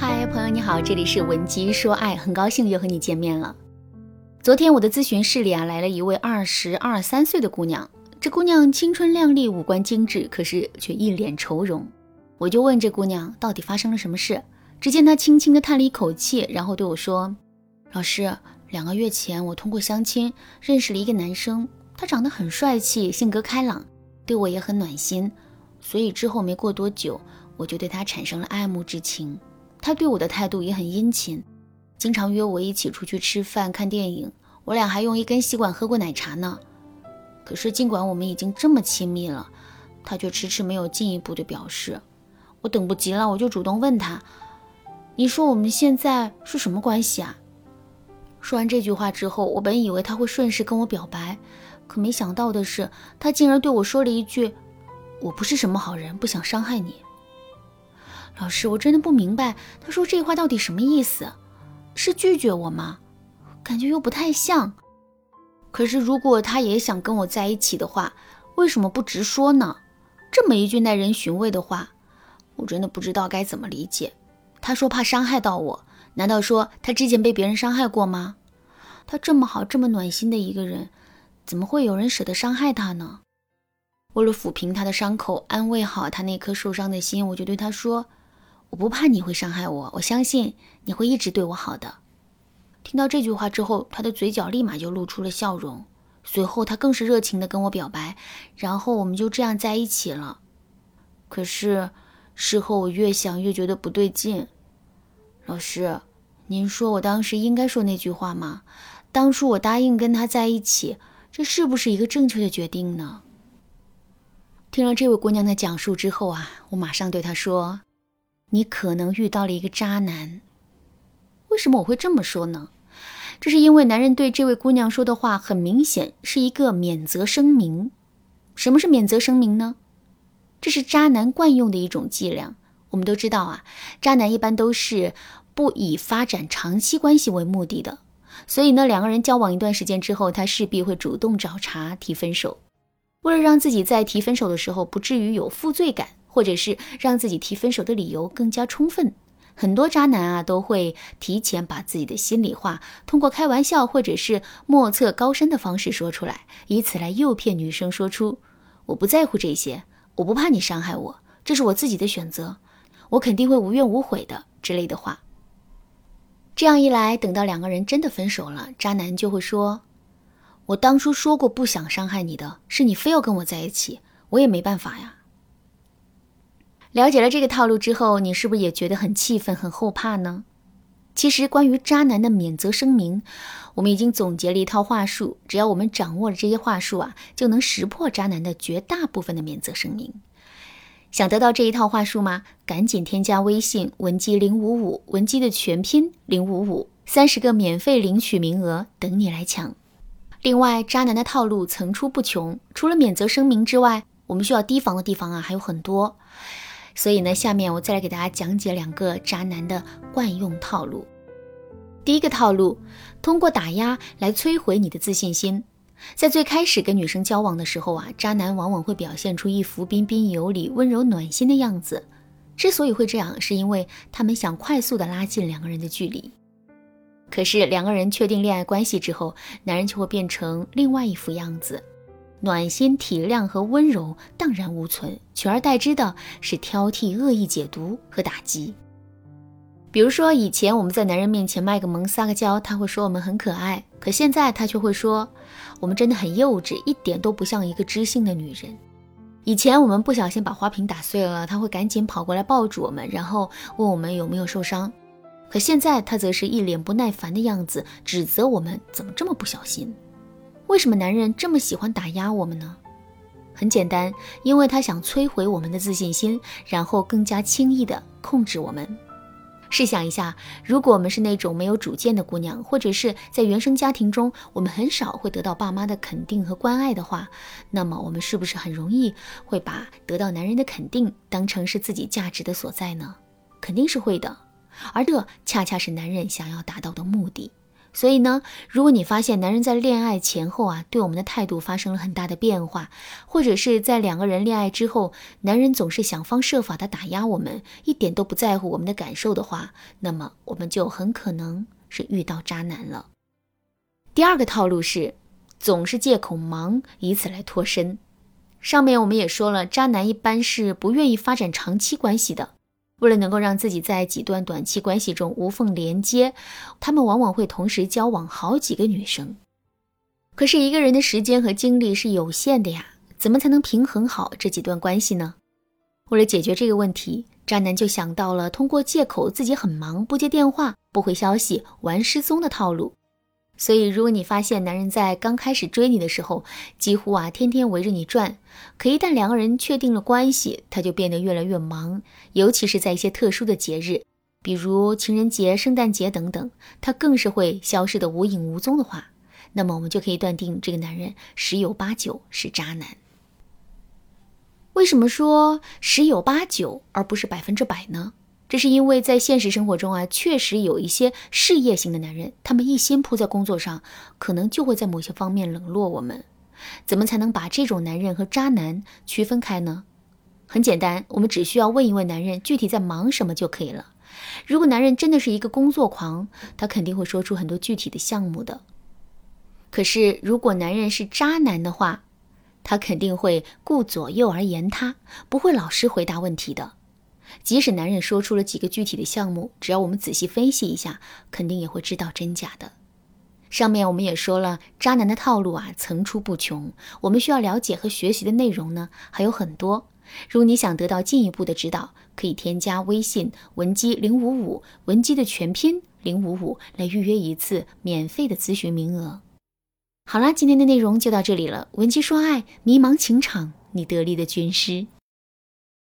嗨，朋友你好，这里是文姬说爱，很高兴又和你见面了。昨天我的咨询室里啊，来了一位二十二三岁的姑娘，这姑娘青春靓丽，五官精致，可是却一脸愁容。我就问这姑娘到底发生了什么事，只见她轻轻地叹了一口气，然后对我说：“老师，两个月前我通过相亲认识了一个男生，他长得很帅气，性格开朗，对我也很暖心，所以之后没过多久，我就对他产生了爱慕之情。他对我的态度也很殷勤，经常约我一起出去吃饭、看电影，我俩还用一根吸管喝过奶茶呢。可是尽管我们已经这么亲密了，他却迟迟没有进一步的表示。”我等不及了，我就主动问他：“你说我们现在是什么关系啊？”说完这句话之后，我本以为他会顺势跟我表白，可没想到的是，他竟然对我说了一句：“我不是什么好人，不想伤害你。”老师，我真的不明白，他说这话到底什么意思？是拒绝我吗？感觉又不太像。可是如果他也想跟我在一起的话，为什么不直说呢？这么一句耐人寻味的话。我真的不知道该怎么理解。他说怕伤害到我，难道说他之前被别人伤害过吗？他这么好、这么暖心的一个人，怎么会有人舍得伤害他呢？为了抚平他的伤口，安慰好他那颗受伤的心，我就对他说：“我不怕你会伤害我，我相信你会一直对我好的。”听到这句话之后，他的嘴角立马就露出了笑容，随后他更是热情地跟我表白，然后我们就这样在一起了。可是。事后我越想越觉得不对劲，老师，您说我当时应该说那句话吗？当初我答应跟他在一起，这是不是一个正确的决定呢？听了这位姑娘的讲述之后啊，我马上对她说：“你可能遇到了一个渣男。”为什么我会这么说呢？这是因为男人对这位姑娘说的话很明显是一个免责声明。什么是免责声明呢？这是渣男惯用的一种伎俩。我们都知道啊，渣男一般都是不以发展长期关系为目的的。所以呢，两个人交往一段时间之后，他势必会主动找茬提分手。为了让自己在提分手的时候不至于有负罪感，或者是让自己提分手的理由更加充分，很多渣男啊都会提前把自己的心里话通过开玩笑或者是莫测高深的方式说出来，以此来诱骗女生说出“我不在乎这些”。我不怕你伤害我，这是我自己的选择，我肯定会无怨无悔的之类的话。这样一来，等到两个人真的分手了，渣男就会说：“我当初说过不想伤害你的，是你非要跟我在一起，我也没办法呀。”了解了这个套路之后，你是不是也觉得很气愤、很后怕呢？其实，关于渣男的免责声明，我们已经总结了一套话术。只要我们掌握了这些话术啊，就能识破渣男的绝大部分的免责声明。想得到这一套话术吗？赶紧添加微信文姬零五五，文姬的全拼零五五，三十个免费领取名额等你来抢。另外，渣男的套路层出不穷，除了免责声明之外，我们需要提防的地方啊还有很多。所以呢，下面我再来给大家讲解两个渣男的惯用套路。第一个套路，通过打压来摧毁你的自信心。在最开始跟女生交往的时候啊，渣男往往会表现出一副彬彬有礼、温柔暖心的样子。之所以会这样，是因为他们想快速的拉近两个人的距离。可是两个人确定恋爱关系之后，男人就会变成另外一副样子。暖心、体谅和温柔荡然无存，取而代之的是挑剔、恶意解读和打击。比如说，以前我们在男人面前卖个萌、撒个娇，他会说我们很可爱；可现在他却会说我们真的很幼稚，一点都不像一个知性的女人。以前我们不小心把花瓶打碎了，他会赶紧跑过来抱住我们，然后问我们有没有受伤；可现在他则是一脸不耐烦的样子，指责我们怎么这么不小心。为什么男人这么喜欢打压我们呢？很简单，因为他想摧毁我们的自信心，然后更加轻易地控制我们。试想一下，如果我们是那种没有主见的姑娘，或者是在原生家庭中我们很少会得到爸妈的肯定和关爱的话，那么我们是不是很容易会把得到男人的肯定当成是自己价值的所在呢？肯定是会的。而这恰恰是男人想要达到的目的。所以呢，如果你发现男人在恋爱前后啊，对我们的态度发生了很大的变化，或者是在两个人恋爱之后，男人总是想方设法的打压我们，一点都不在乎我们的感受的话，那么我们就很可能是遇到渣男了。第二个套路是，总是借口忙，以此来脱身。上面我们也说了，渣男一般是不愿意发展长期关系的。为了能够让自己在几段短期关系中无缝连接，他们往往会同时交往好几个女生。可是，一个人的时间和精力是有限的呀，怎么才能平衡好这几段关系呢？为了解决这个问题，渣男就想到了通过借口自己很忙、不接电话、不回消息、玩失踪的套路。所以，如果你发现男人在刚开始追你的时候，几乎啊天天围着你转，可一旦两个人确定了关系，他就变得越来越忙，尤其是在一些特殊的节日，比如情人节、圣诞节等等，他更是会消失的无影无踪的话，那么我们就可以断定这个男人十有八九是渣男。为什么说十有八九而不是百分之百呢？这是因为在现实生活中啊，确实有一些事业型的男人，他们一心扑在工作上，可能就会在某些方面冷落我们。怎么才能把这种男人和渣男区分开呢？很简单，我们只需要问一问男人具体在忙什么就可以了。如果男人真的是一个工作狂，他肯定会说出很多具体的项目的。可是如果男人是渣男的话，他肯定会顾左右而言他，不会老实回答问题的。即使男人说出了几个具体的项目，只要我们仔细分析一下，肯定也会知道真假的。上面我们也说了，渣男的套路啊层出不穷，我们需要了解和学习的内容呢还有很多。如果你想得到进一步的指导，可以添加微信文姬零五五，文姬的全拼零五五来预约一次免费的咨询名额。好啦，今天的内容就到这里了。文姬说爱，迷茫情场，你得力的军师。